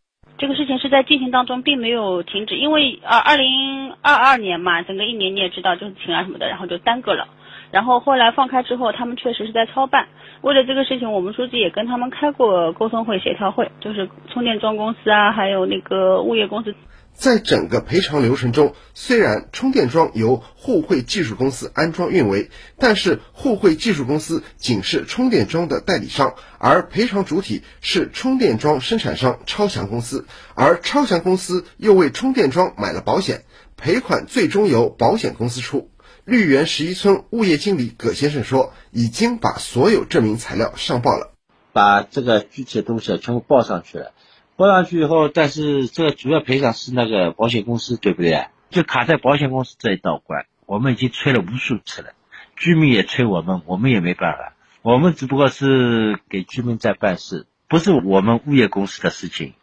这个事情是在进行当中，并没有停止，因为呃，二零二二年嘛，整个一年你也知道，就是情啊什么的，然后就耽搁了。然后后来放开之后，他们确实是在操办。为了这个事情，我们书记也跟他们开过沟通会、协调会，就是充电桩公司啊，还有那个物业公司。在整个赔偿流程中，虽然充电桩由互惠技术公司安装运维，但是互惠技术公司仅是充电桩的代理商，而赔偿主体是充电桩生产商超强公司，而超强公司又为充电桩买了保险，赔款最终由保险公司出。绿园十一村物业经理葛先生说，已经把所有证明材料上报了，把这个具体的东西全部报上去了。报上去以后，但是这个主要赔偿是那个保险公司，对不对？就卡在保险公司这一道关。我们已经催了无数次了，居民也催我们，我们也没办法。我们只不过是给居民在办事，不是我们物业公司的事情，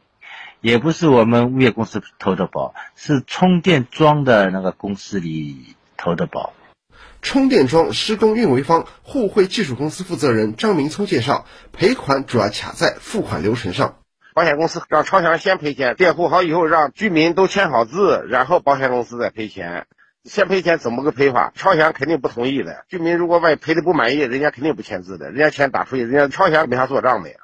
也不是我们物业公司投的保，是充电桩的那个公司里投的保。充电桩施工运维方互惠技术公司负责人张明聪介绍，赔款主要卡在付款流程上。保险公司让超翔先赔钱，垫付好以后，让居民都签好字，然后保险公司再赔钱。先赔钱怎么个赔法？超翔肯定不同意的。居民如果万一赔的不满意，人家肯定不签字的，人家钱打出去，人家超翔没法做账的呀。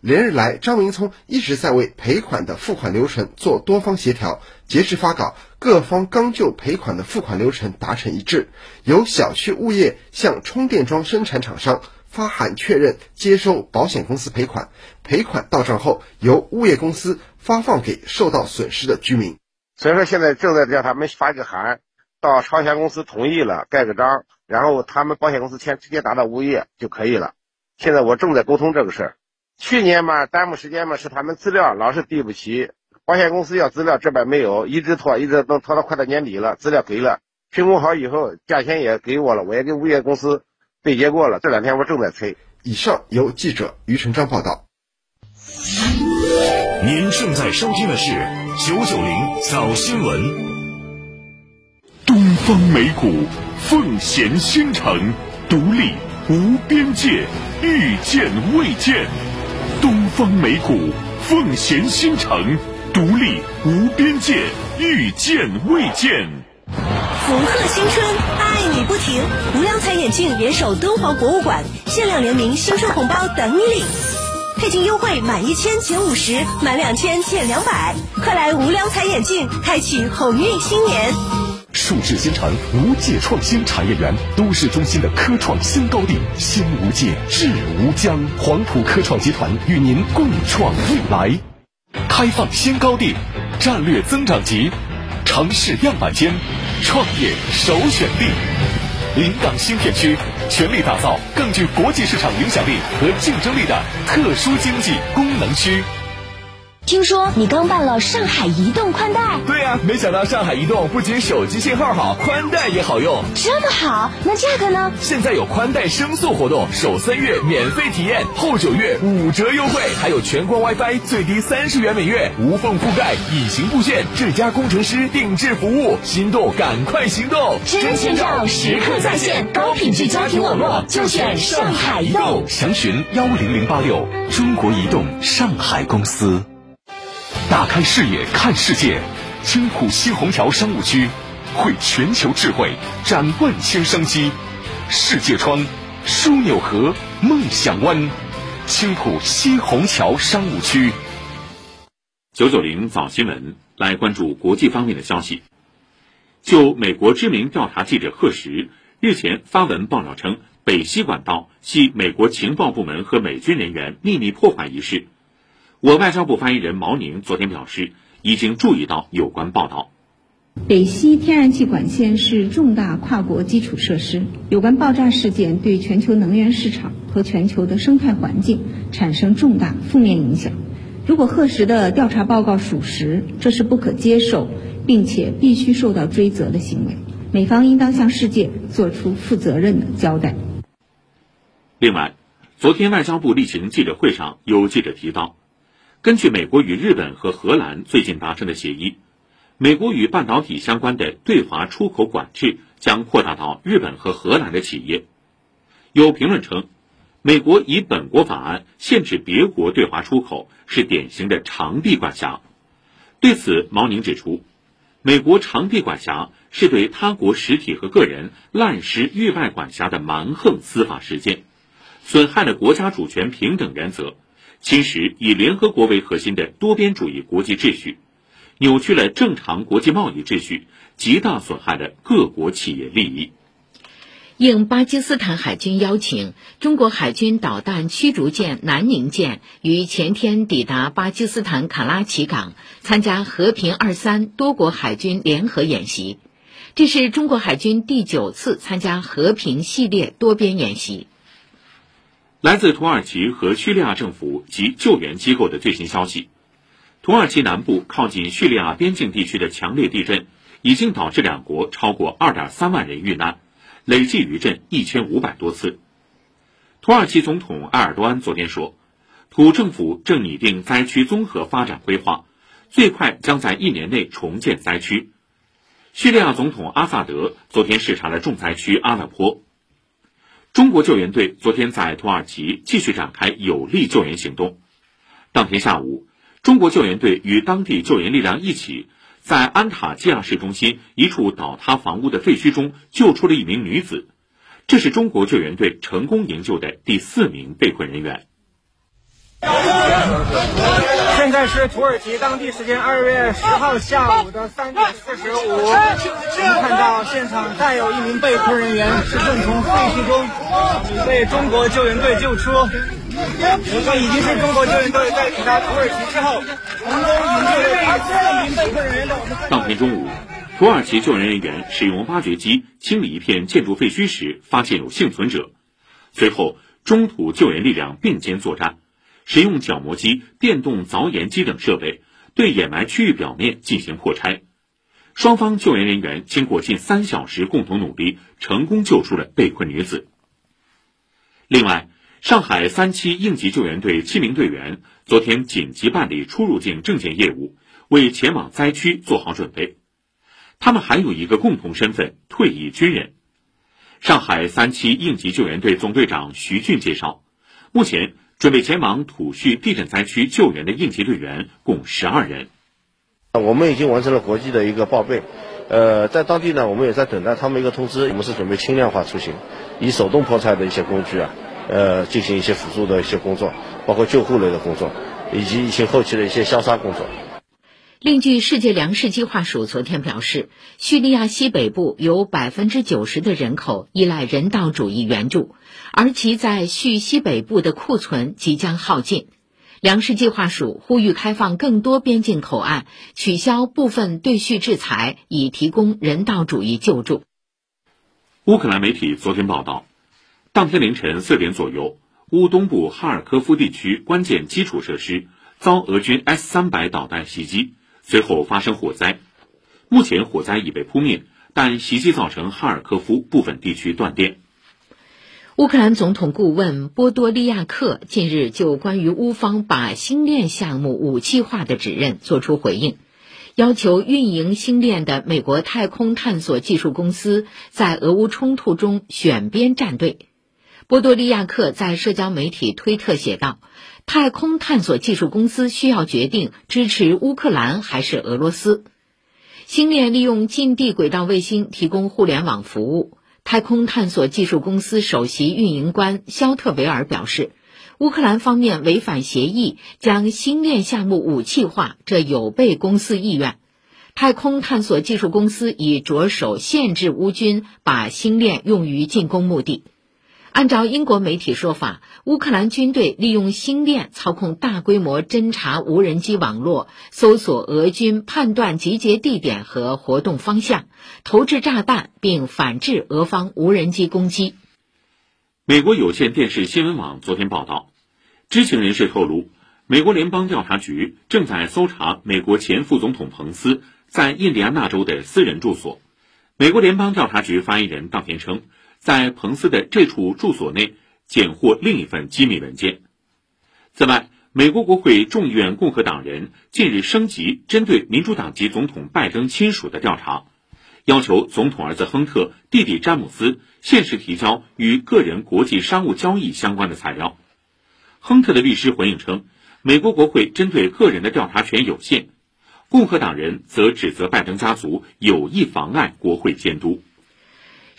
连日来，张明聪一直在为赔款的付款流程做多方协调。截至发稿，各方刚就赔款的付款流程达成一致，由小区物业向充电桩生产厂商。发函确认接收保险公司赔款，赔款到账后由物业公司发放给受到损失的居民。所以说现在正在叫他们发个函，到超翔公司同意了，盖个章，然后他们保险公司签直接打到物业就可以了。现在我正在沟通这个事儿。去年嘛耽误时间嘛是他们资料老是递不齐，保险公司要资料这边没有，一直拖，一直都拖到快到年底了，资料给了，评估好以后价钱也给我了，我也跟物业公司。对接过了，这两天我正在催。以上由记者于成章报道。您正在收听的是九九零早新闻。东方美谷，奉贤新城，独立无边界，遇见未见。东方美谷，奉贤新城，独立无边界，遇见未见。福贺新春，爱你不停！无良彩眼镜联手敦煌博物馆，限量联名新春红包等你领，配镜优惠满一千减五十，满两千减两百，快来无良彩眼镜，开启鸿运新年！数智新城无界创新产业园，都市中心的科创新高地，新无界，智无疆，黄埔科创集团与您共创未来，开放新高地，战略增长极。城市样板间，创业首选地，临港新片区，全力打造更具国际市场影响力和竞争力的特殊经济功能区。听说你刚办了上海移动宽带？对呀，没想到上海移动不仅手机信号好，宽带也好用。这么好，那价格呢？现在有宽带升速活动，首三月免费体验，后九月五折优惠，还有全国 WiFi 最低三十元每月，无缝覆盖，隐形布线，智家工程师定制服务。心动赶快行动！真千兆时刻在线，高品质家庭网络就选上海移动。详询幺零零八六，中国移动上海公司。打开视野看世界，青浦西虹桥商务区，汇全球智慧，展万千商机。世界窗，枢纽河，梦想湾，青浦西虹桥商务区。九九零早新闻来关注国际方面的消息。就美国知名调查记者贺什日前发文爆料称北溪管道系美国情报部门和美军人员秘密破坏一事。我外交部发言人毛宁昨天表示，已经注意到有关报道。北溪天然气管线是重大跨国基础设施，有关爆炸事件对全球能源市场和全球的生态环境产生重大负面影响。如果核实的调查报告属实，这是不可接受，并且必须受到追责的行为。美方应当向世界做出负责任的交代。另外，昨天外交部例行记者会上，有记者提到。根据美国与日本和荷兰最近达成的协议，美国与半导体相关的对华出口管制将扩大到日本和荷兰的企业。有评论称，美国以本国法案限制别国对华出口是典型的长臂管辖。对此，毛宁指出，美国长臂管辖是对他国实体和个人滥施域外管辖的蛮横司法实践，损害了国家主权平等原则。侵蚀以联合国为核心的多边主义国际秩序，扭曲了正常国际贸易秩序，极大损害了各国企业利益。应巴基斯坦海军邀请，中国海军导弹驱逐舰南宁舰于前天抵达巴基斯坦卡拉奇港，参加“和平二三”多国海军联合演习。这是中国海军第九次参加和平系列多边演习。来自土耳其和叙利亚政府及救援机构的最新消息：土耳其南部靠近叙利亚边境地区的强烈地震，已经导致两国超过2.3万人遇难，累计余震1500多次。土耳其总统埃尔多安昨天说，土政府正拟定灾区综合发展规划，最快将在一年内重建灾区。叙利亚总统阿萨德昨天视察了重灾区阿勒颇。中国救援队昨天在土耳其继续展开有力救援行动。当天下午，中国救援队与当地救援力量一起，在安塔基亚市中心一处倒塌房屋的废墟中救出了一名女子。这是中国救援队成功营救的第四名被困人员。现在是土耳其当地时间二月十号下午的三点四十五，我们看到现场再有一名被困人员是正从废墟中被中国救援队救出。这已经是中国救援队在抵达土耳其之后成功营救的第四名被困人员的。当天中午，土耳其救援人员使用挖掘机清理一片建筑废墟时，发现有幸存者，随后中土救援力量并肩作战。使用角磨机、电动凿岩机等设备对掩埋区域表面进行破拆，双方救援人员经过近三小时共同努力，成功救出了被困女子。另外，上海三七应急救援队七名队员昨天紧急办理出入境证件业务，为前往灾区做好准备。他们还有一个共同身份——退役军人。上海三七应急救援队总队长徐俊介绍，目前。准备前往土叙地震灾区救援的应急队员共十二人。我们已经完成了国际的一个报备，呃，在当地呢，我们也在等待他们一个通知。我们是准备轻量化出行，以手动破拆的一些工具啊，呃，进行一些辅助的一些工作，包括救护类的工作，以及一些后期的一些消杀工作。另据世界粮食计划署昨天表示，叙利亚西北部有百分之九十的人口依赖人道主义援助，而其在叙西北部的库存即将耗尽。粮食计划署呼吁开放更多边境口岸，取消部分对叙制裁，以提供人道主义救助。乌克兰媒体昨天报道，当天凌晨四点左右，乌东部哈尔科夫地区关键基础设施。遭俄军 S 三百导弹袭击，随后发生火灾。目前火灾已被扑灭，但袭击造成哈尔科夫部分地区断电。乌克兰总统顾问波多利亚克近日就关于乌方把星链项目武器化的指认作出回应，要求运营星链的美国太空探索技术公司在俄乌冲突中选边站队。波多利亚克在社交媒体推特写道：“太空探索技术公司需要决定支持乌克兰还是俄罗斯。”星链利用近地轨道卫星提供互联网服务。太空探索技术公司首席运营官肖特维尔表示，乌克兰方面违反协议，将星链项目武器化，这有悖公司意愿。太空探索技术公司已着手限制乌军把星链用于进攻目的。按照英国媒体说法，乌克兰军队利用星链操控大规模侦察无人机网络，搜索俄军，判断集结地点和活动方向，投掷炸弹，并反制俄方无人机攻击。美国有线电视新闻网昨天报道，知情人士透露，美国联邦调查局正在搜查美国前副总统彭斯在印第安纳州的私人住所。美国联邦调查局发言人当天称。在彭斯的这处住所内检获另一份机密文件。此外，美国国会众议院共和党人近日升级针对民主党籍总统拜登亲属的调查，要求总统儿子亨特、弟弟詹姆斯限时提交与个人国际商务交易相关的材料。亨特的律师回应称，美国国会针对个人的调查权有限，共和党人则指责拜登家族有意妨碍国会监督。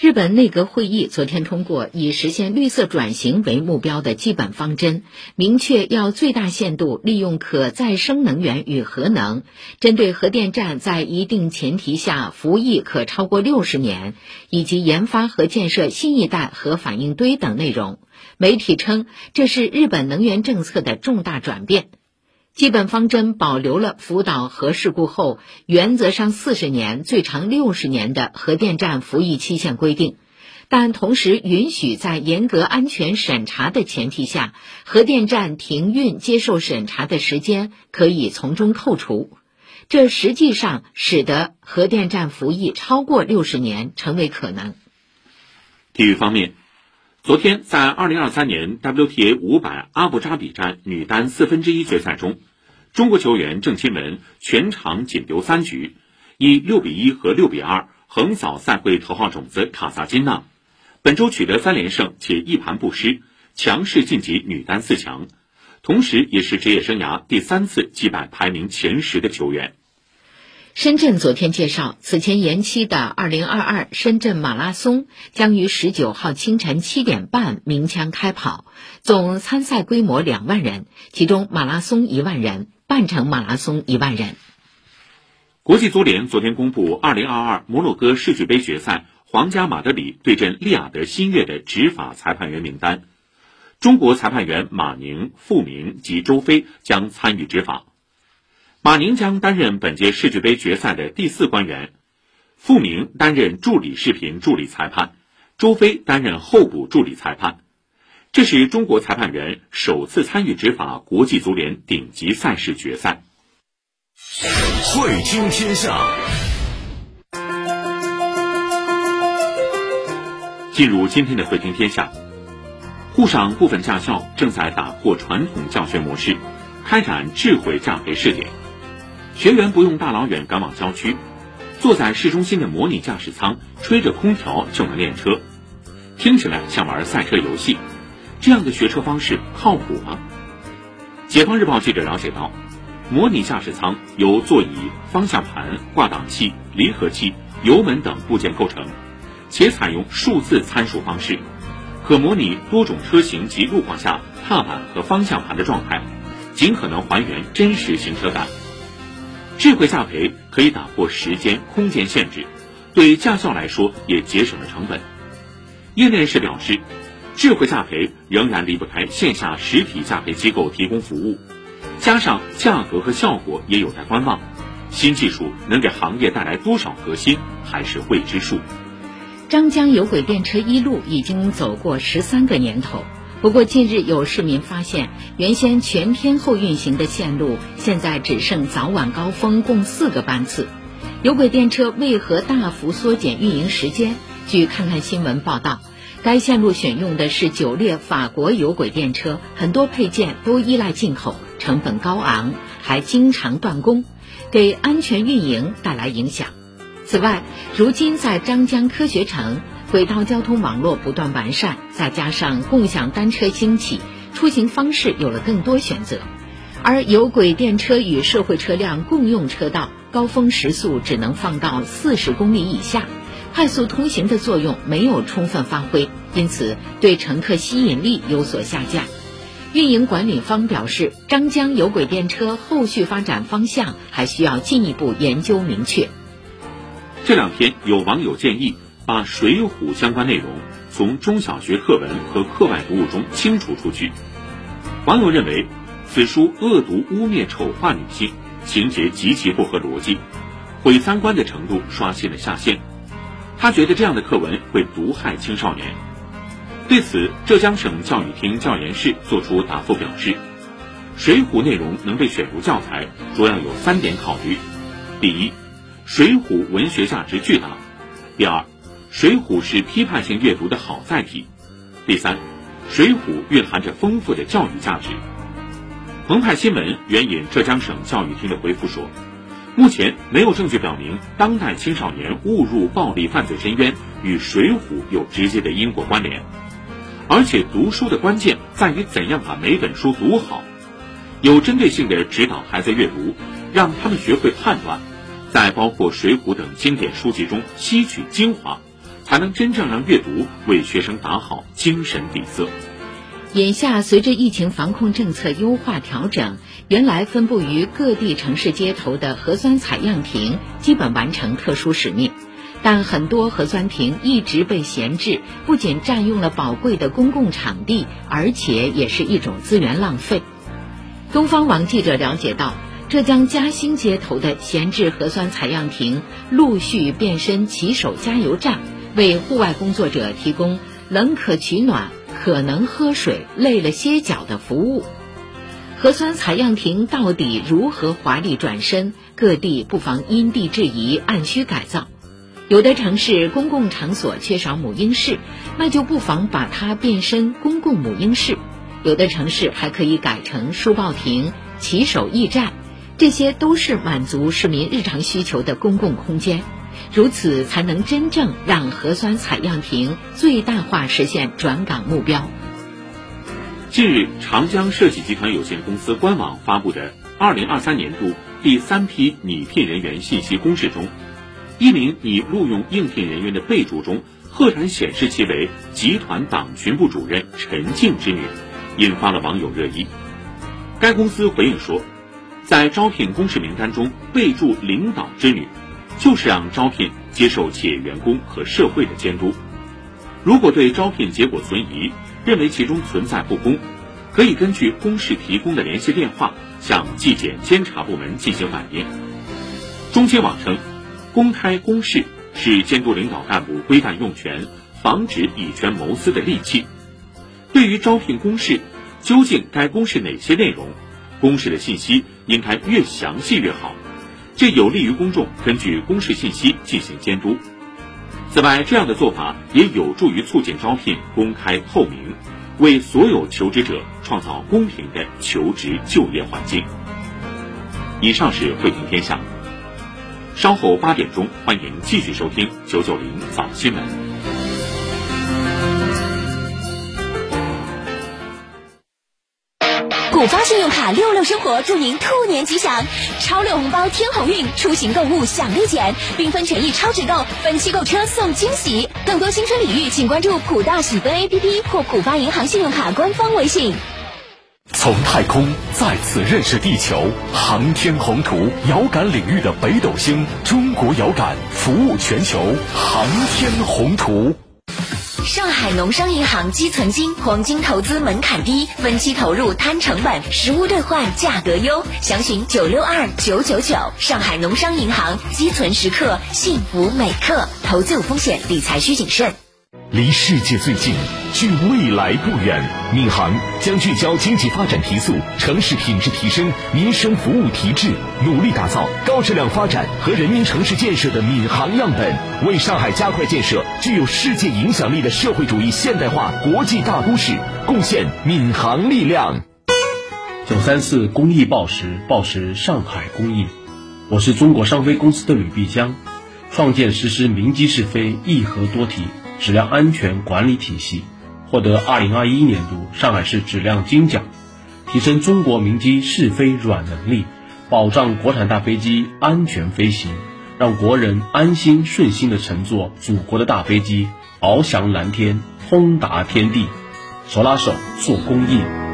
日本内阁会议昨天通过以实现绿色转型为目标的基本方针，明确要最大限度利用可再生能源与核能，针对核电站在一定前提下服役可超过六十年，以及研发和建设新一代核反应堆等内容。媒体称，这是日本能源政策的重大转变。基本方针保留了福岛核事故后原则上四十年、最长六十年的核电站服役期限规定，但同时允许在严格安全审查的前提下，核电站停运接受审查的时间可以从中扣除。这实际上使得核电站服役超过六十年成为可能。体育方面。昨天，在2023年 WTA 500阿布扎比站女单四分之一决赛中，中国球员郑钦文全场仅丢三局，以六比一和六比二横扫赛会头号种子卡萨金娜，本周取得三连胜且一盘不失，强势晋级女单四强，同时也是职业生涯第三次击败排名前十的球员。深圳昨天介绍，此前延期的2022深圳马拉松将于19号清晨七点半鸣枪开跑，总参赛规模两万人，其中马拉松一万人，半程马拉松一万人。国际足联昨天公布2022摩洛哥世俱杯决赛皇家马德里对阵利雅得新月的执法裁判员名单，中国裁判员马宁、傅明及周飞将参与执法。马宁将担任本届世俱杯决赛的第四官员，傅明担任助理视频助理裁判，周飞担任候补助理裁判。这是中国裁判员首次参与执法国际足联顶级赛事决赛。会听天下，进入今天的会听天下，沪上部分驾校正在打破传统教学模式，开展智慧驾培试点。学员不用大老远赶往郊区，坐在市中心的模拟驾驶舱，吹着空调就能练车，听起来像玩赛车游戏。这样的学车方式靠谱吗？解放日报记者了解到，模拟驾驶舱由座椅、方向盘、挂挡器、离合器、油门等部件构成，且采用数字参数方式，可模拟多种车型及路况下踏板和方向盘的状态，尽可能还原真实行车感。智慧驾培可以打破时间、空间限制，对驾校来说也节省了成本。业内人士表示，智慧驾培仍然离不开线下实体驾培机构提供服务，加上价格和效果也有待观望。新技术能给行业带来多少革新，还是未知数。张江有轨电车一路已经走过十三个年头。不过，近日有市民发现，原先全天候运行的线路，现在只剩早晚高峰共四个班次。有轨电车为何大幅缩减运营时间？据看看新闻报道，该线路选用的是九列法国有轨电车，很多配件都依赖进口，成本高昂，还经常断供，给安全运营带来影响。此外，如今在张江科学城。轨道交通网络不断完善，再加上共享单车兴起，出行方式有了更多选择。而有轨电车与社会车辆共用车道，高峰时速只能放到四十公里以下，快速通行的作用没有充分发挥，因此对乘客吸引力有所下降。运营管理方表示，张江有轨电车后续发展方向还需要进一步研究明确。这两天有网友建议。把《水浒》相关内容从中小学课文和课外读物中清除出去。网友认为，此书恶毒污蔑、丑化女性，情节极其不合逻辑，毁三观的程度刷新了下限。他觉得这样的课文会毒害青少年。对此，浙江省教育厅教研室作出答复表示，《水浒》内容能被选入教材，主要有三点考虑：第一，《水浒》文学价值巨大；第二，《水浒》是批判性阅读的好载体。第三，《水浒》蕴含着丰富的教育价值。澎湃新闻援引浙江省教育厅的回复说，目前没有证据表明当代青少年误入暴力犯罪深渊与《水浒》有直接的因果关联。而且，读书的关键在于怎样把每本书读好，有针对性的指导孩子阅读，让他们学会判断，在包括《水浒》等经典书籍中吸取精华。才能真正让阅读为学生打好精神底色。眼下，随着疫情防控政策优化调整，原来分布于各地城市街头的核酸采样亭基本完成特殊使命，但很多核酸亭一直被闲置，不仅占用了宝贵的公共场地，而且也是一种资源浪费。东方网记者了解到，浙江嘉兴街头的闲置核酸采样亭陆续变身骑手加油站。为户外工作者提供冷可取暖、可能喝水、累了歇脚的服务。核酸采样亭到底如何华丽转身？各地不妨因地制宜，按需改造。有的城市公共场所缺少母婴室，那就不妨把它变身公共母婴室。有的城市还可以改成书报亭、骑手驿站，这些都是满足市民日常需求的公共空间。如此才能真正让核酸采样亭最大化实现转岗目标。近日，长江设计集团有限公司官网发布的二零二三年度第三批拟聘人员信息公示中，一名拟录用应聘人员的备注中，赫然显示其为集团党群部主任陈静之女，引发了网友热议。该公司回应说，在招聘公示名单中备注领导之女。就是让招聘接受企业员工和社会的监督。如果对招聘结果存疑，认为其中存在不公，可以根据公示提供的联系电话向纪检监察部门进行反映。中新网称，公开公示是监督领导干部规范用权、防止以权谋私的利器。对于招聘公示，究竟该公示哪些内容？公示的信息应该越详细越好。这有利于公众根据公示信息进行监督。此外，这样的做法也有助于促进招聘公开透明，为所有求职者创造公平的求职就业环境。以上是汇评天下，稍后八点钟，欢迎继续收听九九零早新闻。浦发信用卡六六生活祝您兔年吉祥，超六红包添好运，出行购物享立减，缤纷权益超值购，分期购车送惊喜。更多新春礼遇，请关注浦大喜奔 APP 或浦发银行信用卡官方微信。从太空再次认识地球，航天宏图，遥感领域的北斗星，中国遥感服务全球，航天宏图。上海农商银行积存金黄金投资门槛低，分期投入摊成本，实物兑换价格优，详询九六二九九九。上海农商银行积存时刻，幸福每刻。投资有风险，理财需谨慎。离世界最近，距未来不远。闵行将聚焦经济发展提速、城市品质提升、民生服务提质，努力打造高质量发展和人民城市建设的闵行样本，为上海加快建设具有世界影响力的社会主义现代化国际大都市贡献闵行力量。九三四公益报时，报时上海公益。我是中国商飞公司的吕碧江，创建实施明机试飞一核多体。质量安全管理体系获得二零二一年度上海市质量金奖，提升中国民机试飞软能力，保障国产大飞机安全飞行，让国人安心顺心的乘坐祖国的大飞机，翱翔蓝天，通达天地。手拉手做公益。